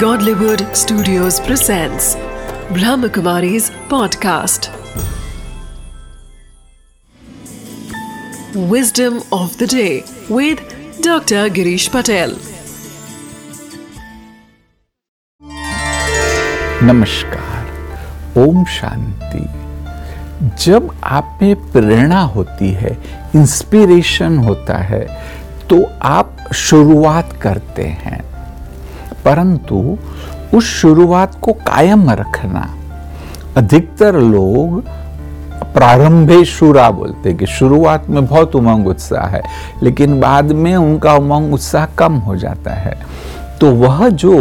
Godlywood Studios presents Brahmakumari's podcast. Wisdom of the day with Dr. Girish Patel. नमस्कार ओम शांति जब आप में प्रेरणा होती है इंस्पिरेशन होता है तो आप शुरुआत करते हैं परंतु उस शुरुआत को कायम रखना। अधिकतर लोग प्रारंभे शुरा बोलते कि शुरुआत में बहुत उमंग उत्साह है, लेकिन बाद में उनका उमंग उत्साह कम हो जाता है। तो वह जो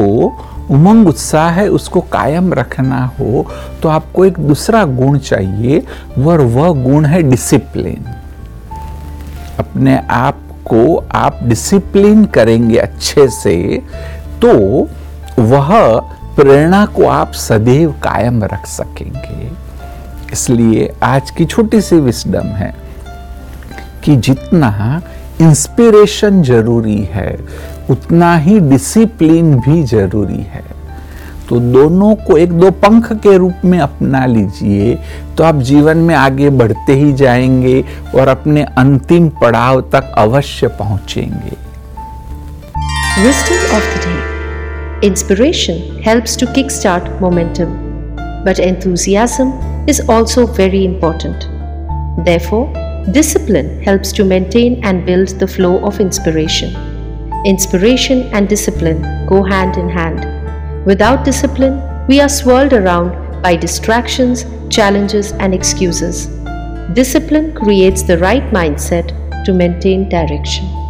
उमंग उत्साह है, उसको कायम रखना हो तो आपको एक दूसरा गुण चाहिए, और वह गुण है डिसिप्लिन अपने आप को आप डिसिप्लिन करेंगे अच्छे से तो वह प्रेरणा को आप सदैव कायम रख सकेंगे। इसलिए आज की छोटी सी विस्डम है कि जितना इंस्पिरेशन ज़रूरी है, उतना ही डिसिप्लिन भी ज़रूरी है। तो दोनों को एक दो पंख के रूप में अपना लीजिए तो आप जीवन में आगे बढ़ते ही जाएँगे और अपने अंतिम पड़ाव तक अवश्य पहुँचेंगे। Wisdom of the day Inspiration helps to kickstart momentum, but enthusiasm is also very important. Therefore, discipline helps to maintain and build the flow of inspiration. Inspiration and discipline go hand in hand. Without discipline, we are swirled around by distractions, challenges, and excuses. Discipline creates the right mindset to maintain direction.